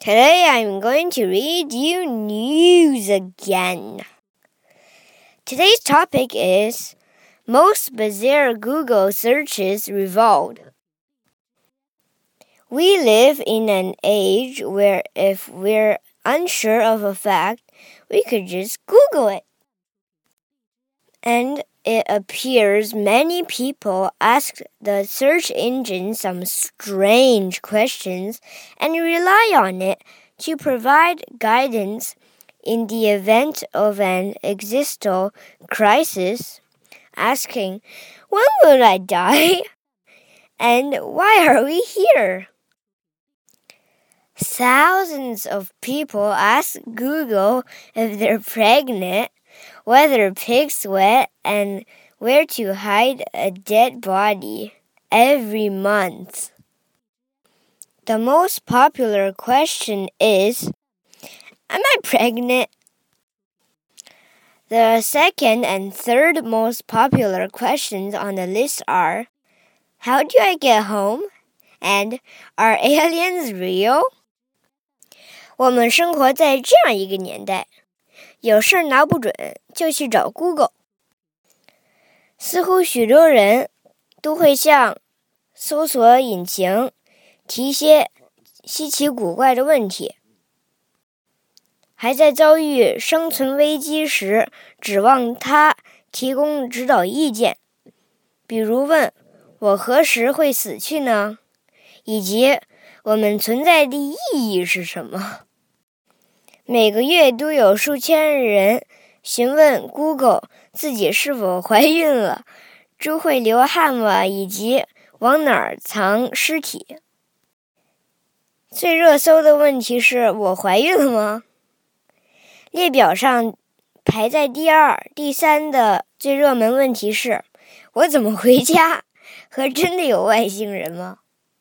Today I'm going to read you news again. Today's topic is Most Bizarre Google Searches Revolved. We live in an age where if we're unsure of a fact, we could just Google it. And it appears many people ask the search engine some strange questions and rely on it to provide guidance in the event of an existential crisis, asking, When will I die? And why are we here? Thousands of people ask Google if they're pregnant, whether pigs sweat, and where to hide a dead body every month. The most popular question is Am I pregnant? The second and third most popular questions on the list are How do I get home? and Are aliens real? 我们生活在这样一个年代， 有事儿拿不准就去找 Google。似乎许多人都会向搜索引擎提些稀奇古怪的问题，还在遭遇生存危机时指望它提供指导意见，比如问我何时会死去呢？以及我们存在的意义是什么？每个月都有数千人询问 Google 自己是否怀孕了，猪会流汗吗？以及往哪儿藏尸体。最热搜的问题是我怀孕了吗？列表上排在第二、第三的最热门问题是：我怎么回家？和真的有外星人吗？